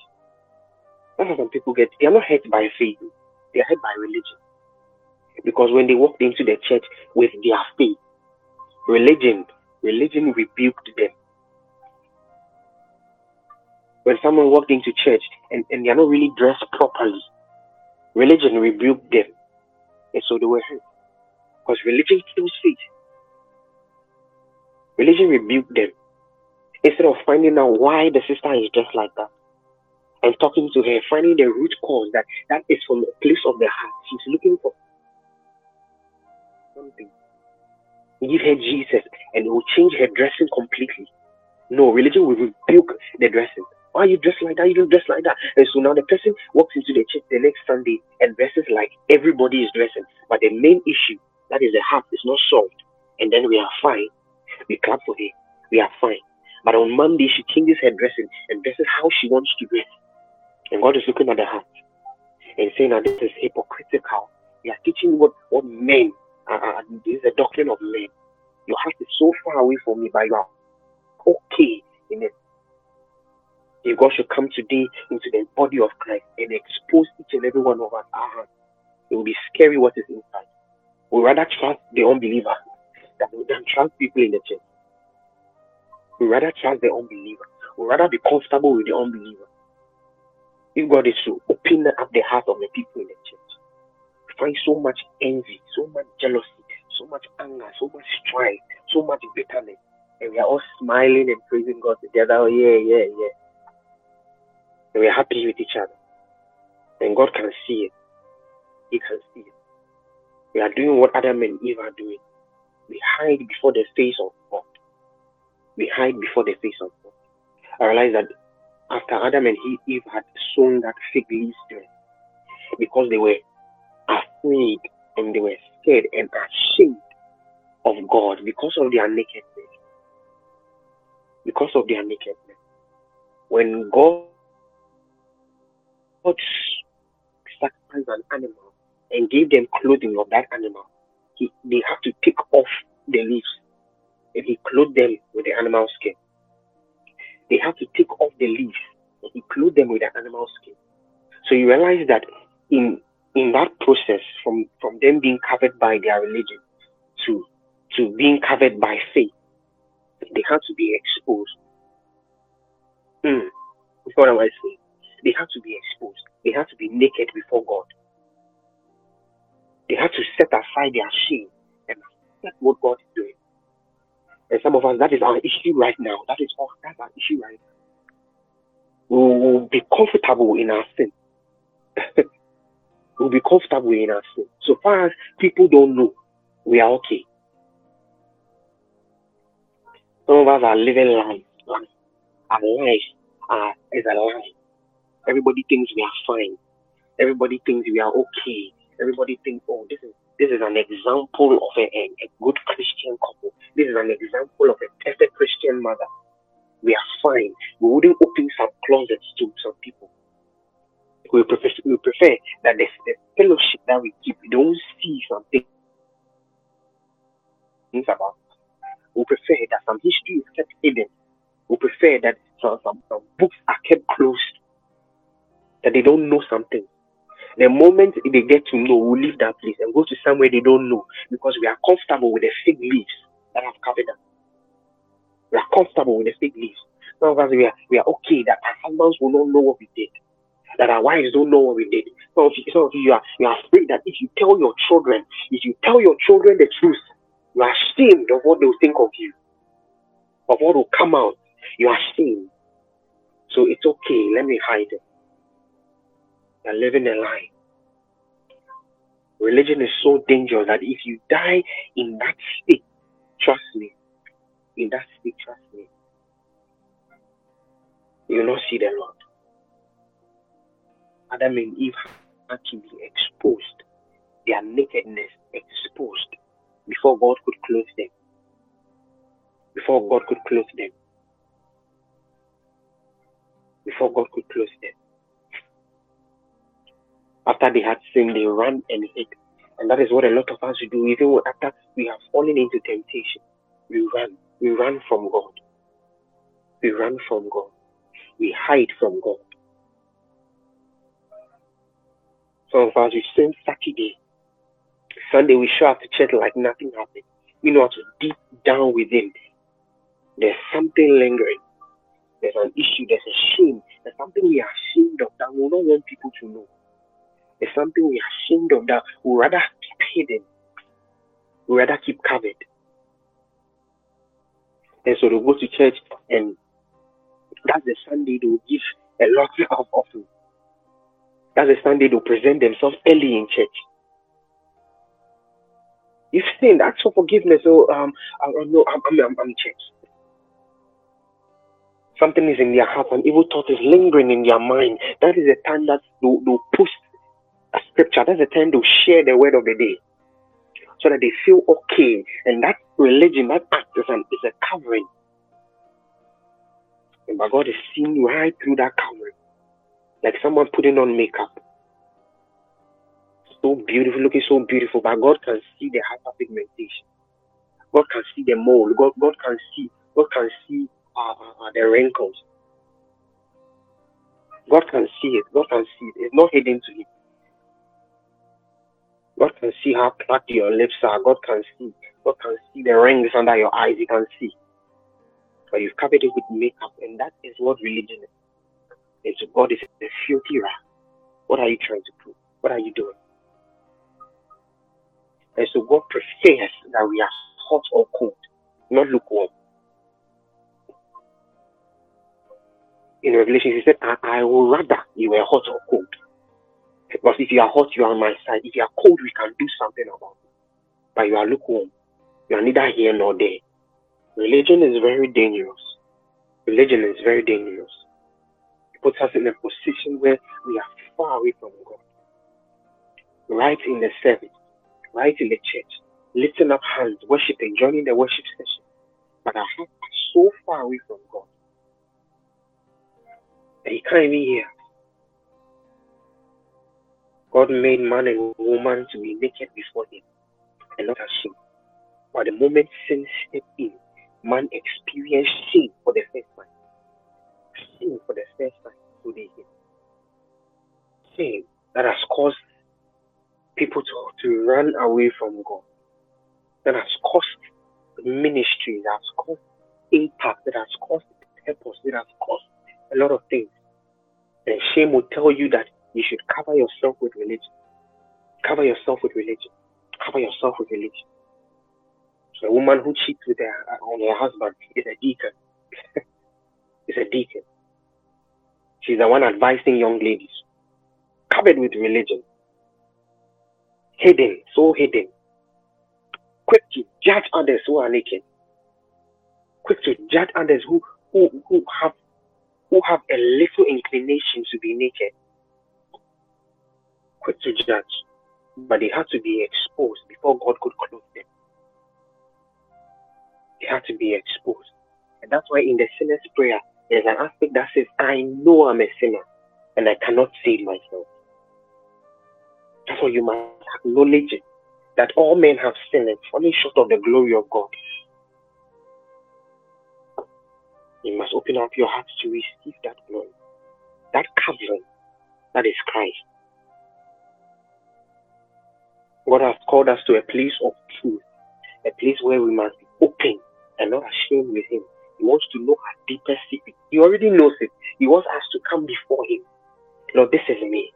That's why some people get, they are not hurt by faith they are hurt by religion. Because when they walked into the church with their faith, religion, religion rebuked them. When someone walked into church and, and they are not really dressed properly, religion rebuked them. And so they were hurt. Because religion kills faith. Religion rebuked them. Instead of finding out why the sister is dressed like that, and talking to her, finding the root cause that that is from the place of the heart. She's looking for something. Give her Jesus and it will change her dressing completely. No, religion will rebuke the dressing. Why are you dress like that? You don't dress like that. And so now the person walks into the church the next Sunday and dresses like everybody is dressing. But the main issue, that is the heart, is not solved. And then we are fine. We clap for her. We are fine. But on Monday, she changes her dressing and dresses how she wants to dress. And God is looking at the heart and saying that this is hypocritical. You are teaching what, what men, uh, this is a doctrine of men. Your heart is so far away from me, but you are okay in it. If God should come today into the body of Christ and expose each and every one of us, it will be scary what is inside. We rather trust the unbeliever than, than trust people in the church. We rather trust the unbeliever. We rather be comfortable with the unbeliever if God is to open up the heart of the people in the church, find so much envy, so much jealousy, so much anger, so much strife, so much bitterness, and we are all smiling and praising God together. Oh, yeah, yeah, yeah. And we are happy with each other. And God can see it. He can see it. We are doing what Adam and Eve are doing. We hide before the face of God. We hide before the face of God. I realize that after Adam and Eve had sown that fig to because they were afraid and they were scared and ashamed of God because of their nakedness. Because of their nakedness. When God sacrificed an animal and gave them clothing of that animal, he, they have to take off the leaves and he clothed them with the animal skin they have to take off the leaves and include them with the animal skin. So you realize that in in that process, from from them being covered by their religion to to being covered by faith, they had to be exposed. Hmm. What am I saying? They had to be exposed. They had to be naked before God. They had to set aside their shame and accept what God is doing. And some of us, that is our issue right now. That is all. That's our issue right now. We will be comfortable in our sin. We'll be comfortable in our sin. So far as people don't know, we are okay. Some of us are living life. Our life uh, is a lie. Everybody thinks we are fine. Everybody thinks we are okay. Everybody thinks, oh, this is this is an example of a, a, a good Christian couple. This is an example of a perfect Christian mother. We are fine. We wouldn't open some closets to some people. We prefer, we prefer that the, the fellowship that we keep, we don't see something things about. We prefer that some history is kept hidden. We prefer that some, some, some books are kept closed, that they don't know something. The moment they get to know, we'll leave that place and go to somewhere they don't know because we are comfortable with the fig leaves that have covered us. We are comfortable with the fig leaves. Some of us, we are, we are okay that our husbands will not know what we did, that our wives don't know what we did. Some of you, some of you, are, you are afraid that if you tell your children, if you tell your children the truth, you are ashamed of what they'll think of you, of what will come out. You are ashamed. So it's okay. Let me hide it. You're living a lie. Religion is so dangerous that if you die in that state, trust me, in that state, trust me, you will not see the Lord. Adam and Eve had to be exposed, their nakedness exposed before God could clothe them. Before God could clothe them. Before God could clothe them. After they had sinned, they ran and hid. And that is what a lot of us do. Even after we have fallen into temptation, we run. We run from God. We run from God. We hide from God. Some of us, we sin Saturday. Sunday, we show up to church like nothing happened. We know how to deep down within. There's something lingering. There's an issue. There's a shame. There's something we are ashamed of that we don't want people to know. There's something we are ashamed of that we rather keep hidden. We rather keep covered. And so they go to church and that's the Sunday they'll give a lot of offering. That's the Sunday they'll present themselves early in church. You've ask for forgiveness. Oh, um, I, I, no, I'm, I'm, I'm church. Something is in their heart, an evil thought is lingering in their mind. That is the time that they'll, they'll a scripture. That's the time they'll share the word of the day so that they feel okay. And that religion, that act is, an, is a covering. And but God is seeing right through that covering, like someone putting on makeup so beautiful, looking so beautiful, but God can see the hyperpigmentation. God can see the mole. God, God can see, God can see uh, uh, uh, the wrinkles. God can see it. God can see it. It's not hidden to Him. God can see how plucked your lips are. God can see. God can see the rings under your eyes. He can see. But you've covered it with makeup, and that is what religion is. And so God is a filthy rat. What are you trying to prove? What are you doing? And so God prefers that we are hot or cold, not lukewarm. In Revelation, he said, I, I will rather you were hot or cold. Because if you are hot, you are on my side. If you are cold, we can do something about it. But you are lukewarm. You are neither here nor there. Religion is very dangerous. Religion is very dangerous. It puts us in a position where we are far away from God. Right in the service, right in the church, lifting up hands, worshiping, joining the worship session. But our hearts are so far away from God that He can't even hear. God made man and woman to be naked before Him and not ashamed. But the moment sin stepped in, man experienced sin for the first time. Sin for the first time today. Sin that has caused people to, to run away from God. That has cost ministry, that has caused impact, that has caused purpose, that has caused a lot of things. And shame will tell you that you should cover yourself with religion. Cover yourself with religion. Cover yourself with religion. So a woman who cheats with her, on her husband is a deacon. is a deacon. She's the one advising young ladies. Covered with religion hidden, so hidden. Quick to judge others who are naked. Quick to judge others who, who, who have who have a little inclination to be naked. Quick to judge. But they had to be exposed before God could clothe them. They had to be exposed. And that's why in the sinner's prayer, there's an aspect that says, I know I'm a sinner and I cannot save myself. Therefore, you must acknowledge it that all men have sinned and fallen short of the glory of God. You must open up your heart to receive that glory, that covering that is Christ. God has called us to a place of truth, a place where we must be open and not ashamed with Him. He wants to know our deepest secret. He already knows it. He wants us to come before Him. Lord, this is me.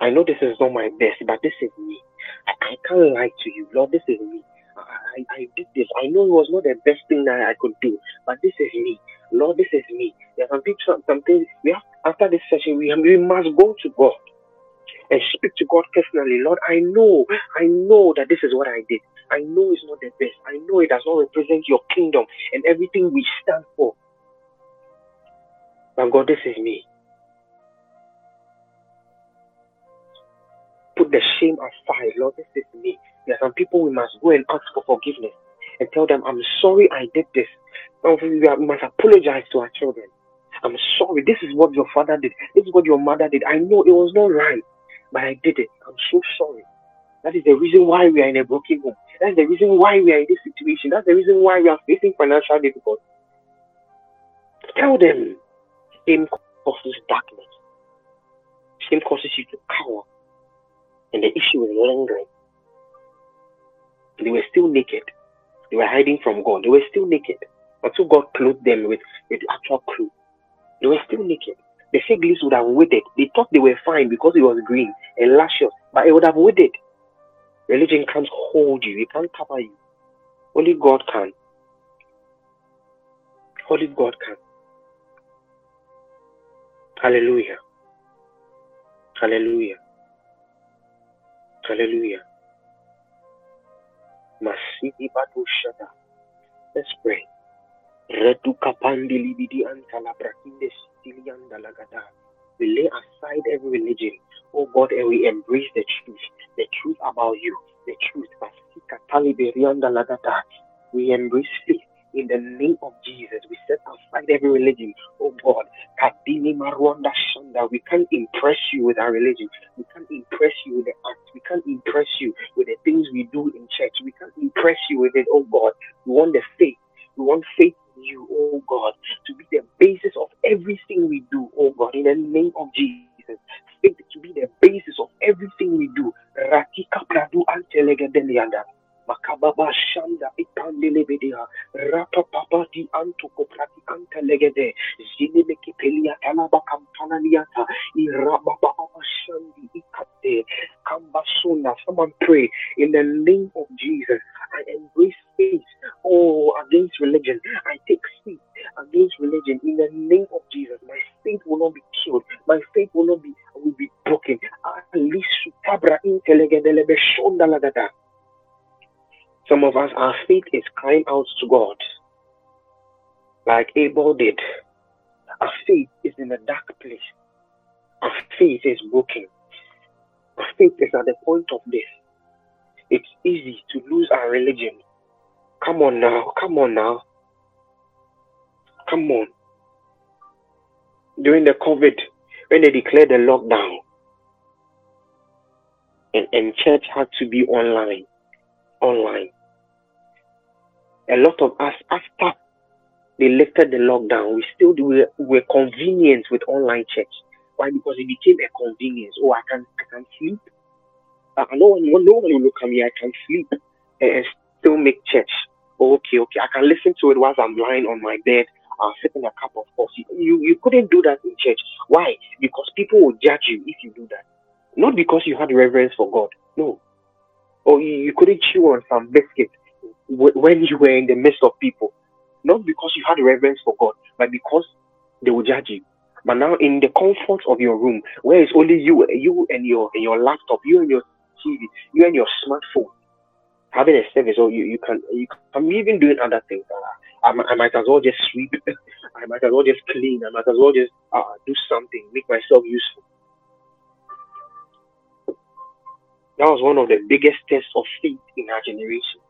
I know this is not my best, but this is me. I, I can't lie to you. Lord, this is me. I, I did this. I know it was not the best thing that I could do, but this is me. Lord, this is me. There are some things, some things we have after this session, we, we must go to God and speak to God personally. Lord, I know, I know that this is what I did. I know it's not the best. I know it does not represent your kingdom and everything we stand for. But God, this is me. put the shame aside. Lord, this is me. There are some people we must go and ask for forgiveness and tell them, I'm sorry I did this. We must apologize to our children. I'm sorry. This is what your father did. This is what your mother did. I know it was not right, but I did it. I'm so sorry. That is the reason why we are in a broken home. That's the reason why we are in this situation. That's the reason why we are facing financial difficulties. Tell them shame causes darkness. Shame causes you to cower and the issue was lingering. They were still naked. They were hiding from God. They were still naked until God clothed them with, with actual clothes. They were still naked. The fig leaves would have withered. They thought they were fine because it was green and luscious, but it would have withered. Religion can't hold you. It can't cover you. Only God can. Only God can. Hallelujah. Hallelujah. Hallelujah. Let's pray. We lay aside every religion, oh God, and we embrace the truth, the truth about you, the truth. Masika taliberianda lagada. We embrace faith in the name of Jesus. We set aside every religion. Oh God, Kadini Marwanda Shanda. We can't impress you with our religion. We can't impress you with the acts. We can't impress you with the things we do in church. We can't impress you with it. Oh God, we want the faith. We want faith oh God, to be the basis of everything we do, oh God, in the name of Jesus. Faith to be the basis of everything we do. Ratika Pradu. Makababa Shanda Ipandelebedia Rapa Papa di Antuko Pratikanta Legede Zinimeki Pelia Talaba Kampana Liata Iraba Baba Shandi Ikate Kambasuna. Someone pray in the name of Jesus. I embrace faith. Oh, against religion. I take against religion in the name of Jesus. My faith will not be killed. My faith will not be will be broken. Some of us, our faith is crying out to God, like Abel did. Our faith is in a dark place. Our faith is broken. Our faith is at the point of death. It's easy to lose our religion. Come on now, come on now. Come on. During the COVID, when they declared the lockdown, and, and church had to be online online. A lot of us, after they lifted the lockdown, we still were, were convenient with online church. Why? Because it became a convenience. Oh, I can I can sleep. Uh, no one no one will look at me. I can sleep and still make church. Oh, okay, okay. I can listen to it whilst I'm lying on my bed, uh, sipping a cup of coffee. You you couldn't do that in church. Why? Because people will judge you if you do that. Not because you had reverence for God. No, or you, you couldn't chew on some biscuit w- when you were in the midst of people. Not because you had reverence for God, but because they will judge you. But now in the comfort of your room, where it's only you, you and your and your laptop, you and your TV, you and your smartphone having a service, or you, you can you can even doing other things. I, I might as well just sweep. I might as well just clean. I might as well just uh, do something, make myself useful. That was one of the biggest tests of faith in our generation.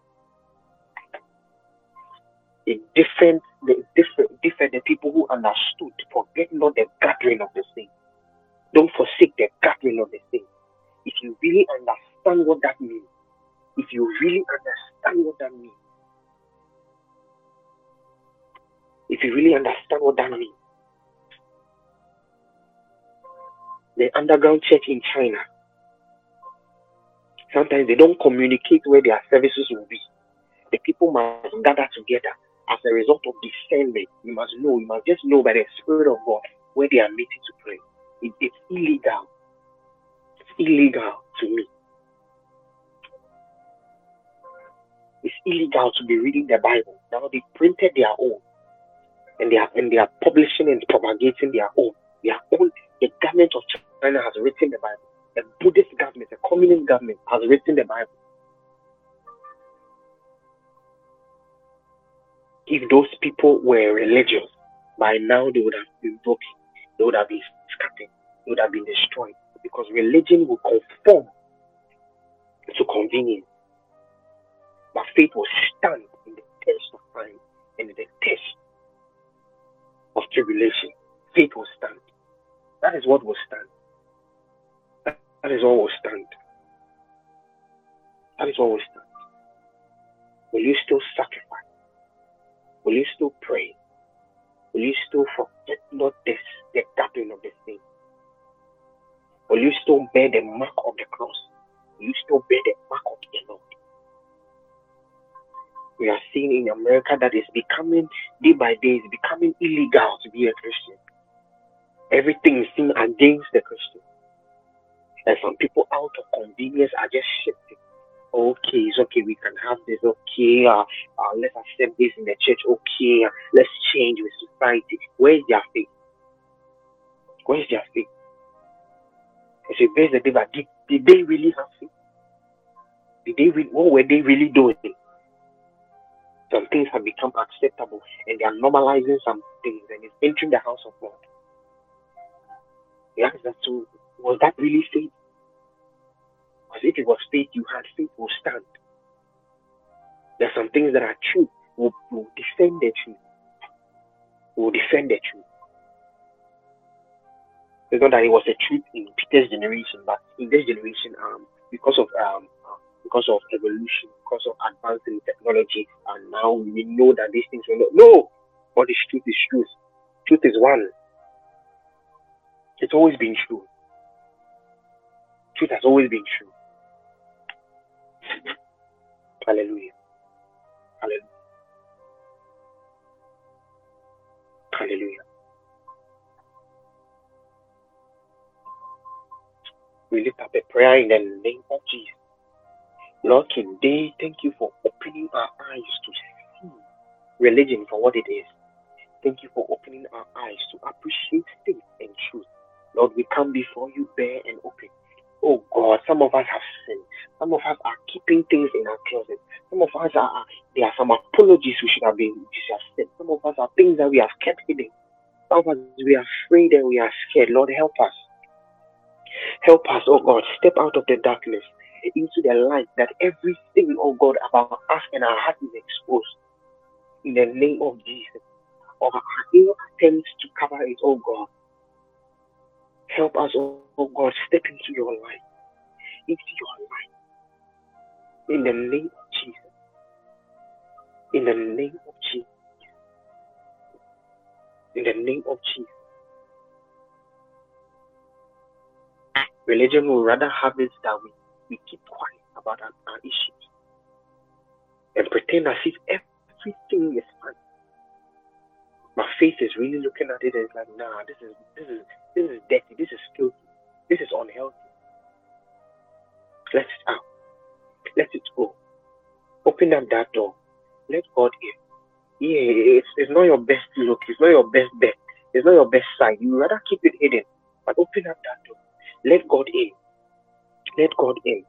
A different, the different, different the people who understood. Forget not the gathering of the saints. Don't forsake the gathering of the saints. If you really understand what that means, if you really understand what that means, if you really understand what that means, the underground church in China, sometimes they don't communicate where their services will be. The people must gather together as a result of discernment. You must know, you must just know by the Spirit of God where they are meeting to pray. It, it's illegal. It's illegal to me. It's illegal to be reading the Bible. Now they printed their own, and they are and they are publishing and propagating their own. Their own. The government of China has written the Bible. The Buddhist government, the communist government has written the Bible. If those people were religious, by now they would have been broken. They would have been scattered. They would have been destroyed. Because religion will conform to convenience. But faith will stand in the test of time and in the test tribulation. Faith will stand. That is what will stand. That is what will stand. That is what will stand. Will you still sacrifice? Will you still pray? Will you still forget not this, the gathering of the saints? Will you still bear the mark of the cross? Will you still bear the mark of the Lord? We are seeing in America that it's becoming day by day, it's becoming illegal to be a Christian. Everything is seen against the Christian. And some people out of convenience are just shifting. Okay, it's okay, we can have this. Okay, uh, uh, let's accept this in the church. Okay, uh, let's change with society. Where's their faith? Where's their faith? I say, where's the devil? Did, did they really have faith? Did they re- what were they really doing? Some things have become acceptable and they are normalizing some things and it's entering the house of God. He asked us to, was that really faith? Because if it was faith you had, faith will stand. There are some things that are true. We'll, we'll defend the truth. We'll defend the truth. It's not that it was a truth in Peter's generation, but in this generation, um, because of um, because of evolution, because of advancing technology, and now we know that these things will not. No, but the truth is truth. Truth is one. It's always been true. Truth has always been true. Hallelujah. Hallelujah. Hallelujah. We lift up a prayer in the name of Jesus. Lord King Day, thank you for opening our eyes to see religion for what it is. Thank you for opening our eyes to appreciate faith and truth. Lord, we come before you bare and open. Oh God, some of us have sinned. Some of us are keeping things in our closet. Some of us are, there are some apologies we should have been, we should have said. Some of us are things that we have kept hidden. Some of us, we are afraid and we are scared. Lord, help us. Help us, oh God, step out of the darkness into their life that everything, oh God, about us and our heart is exposed in the name of Jesus. Of our ill attempts to cover it, oh God. Help us, oh, oh God, step into your light. Into your light. In the name of Jesus. In the name of Jesus. In the name of Jesus. Religion will rather have it that we we keep quiet about our, our issues and pretend as if everything is fine. My faith is really looking at it and it's like, nah, this is this is this is dirty, this is filthy, this is unhealthy. Let it out. Let it go. Open up that door. Let God in. Yeah, it's, it's not your best look, it's not your best bet, it's not your best side. You rather keep it hidden. But open up that door. Let God in. Let God in.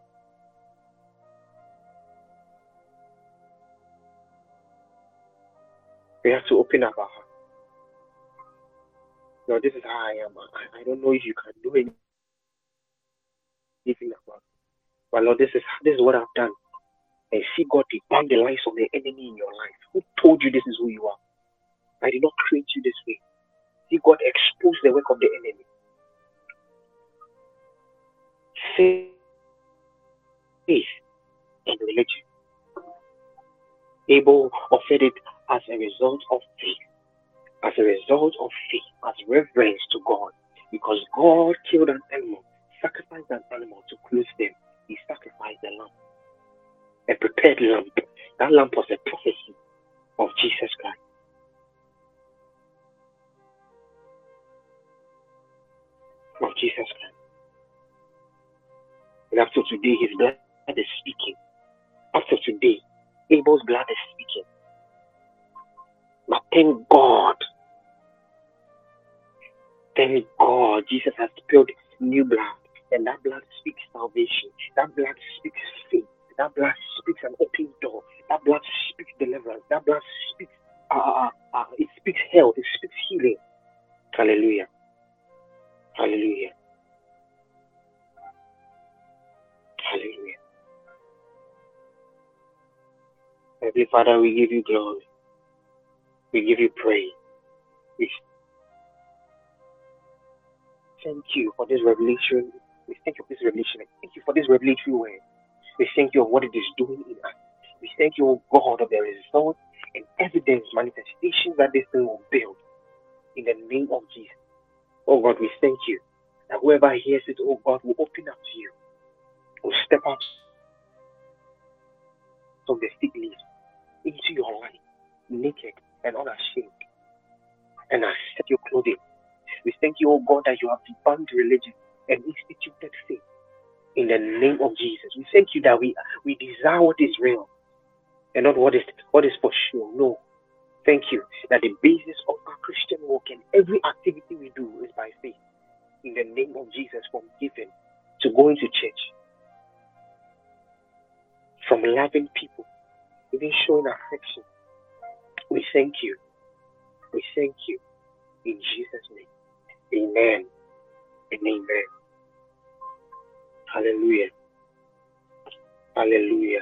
We have to open up our heart. Now, this is how I am. I, I don't know if you can do it. anything about it. But Lord, this is this is what I've done. And see God debunk the lies of the enemy in your life. Who told you this is who you are? I did not create you this way. See God expose the work of the enemy. See. Faith and religion. Abel offered it as a result of faith. As a result of faith, as reverence to God. Because God killed an animal, sacrificed an animal to clothe them. He sacrificed the lamb. A prepared lamb. That lamb was a prophecy of Jesus Christ. Of Jesus Christ. And after today, his blood is speaking. After today, Abel's blood is speaking. But thank God. Thank God Jesus has spilled new blood. And that blood speaks salvation. That blood speaks faith. That blood speaks an open door. That blood speaks deliverance. That blood speaks, uh, uh, uh, it speaks health. It speaks healing. Hallelujah. Hallelujah. Hallelujah. Heavenly Father, we give you glory. We give you praise. We thank you for this revelation. We thank you for this revelation. We Thank you for this revelatory word. We thank you for what it is doing in us. We thank you, O God, of the results and evidence, manifestation that this thing will build in the name of Jesus. Oh God, we thank you that whoever hears it, oh God, will open up to you, will step out from the sick leaves into your life, naked and unashamed, and accept your clothing. We thank you, oh God, that you have debunked religion and instituted faith in the name of Jesus. We thank you that we we desire what is real and not what is what is for sure. No. Thank you that the basis of our Christian walk and every activity we do is by faith. In the name of Jesus, from giving to going to church, from loving people, even showing affection. We thank you. We thank you. In Jesus' name. Amen. And amen. Hallelujah. Hallelujah.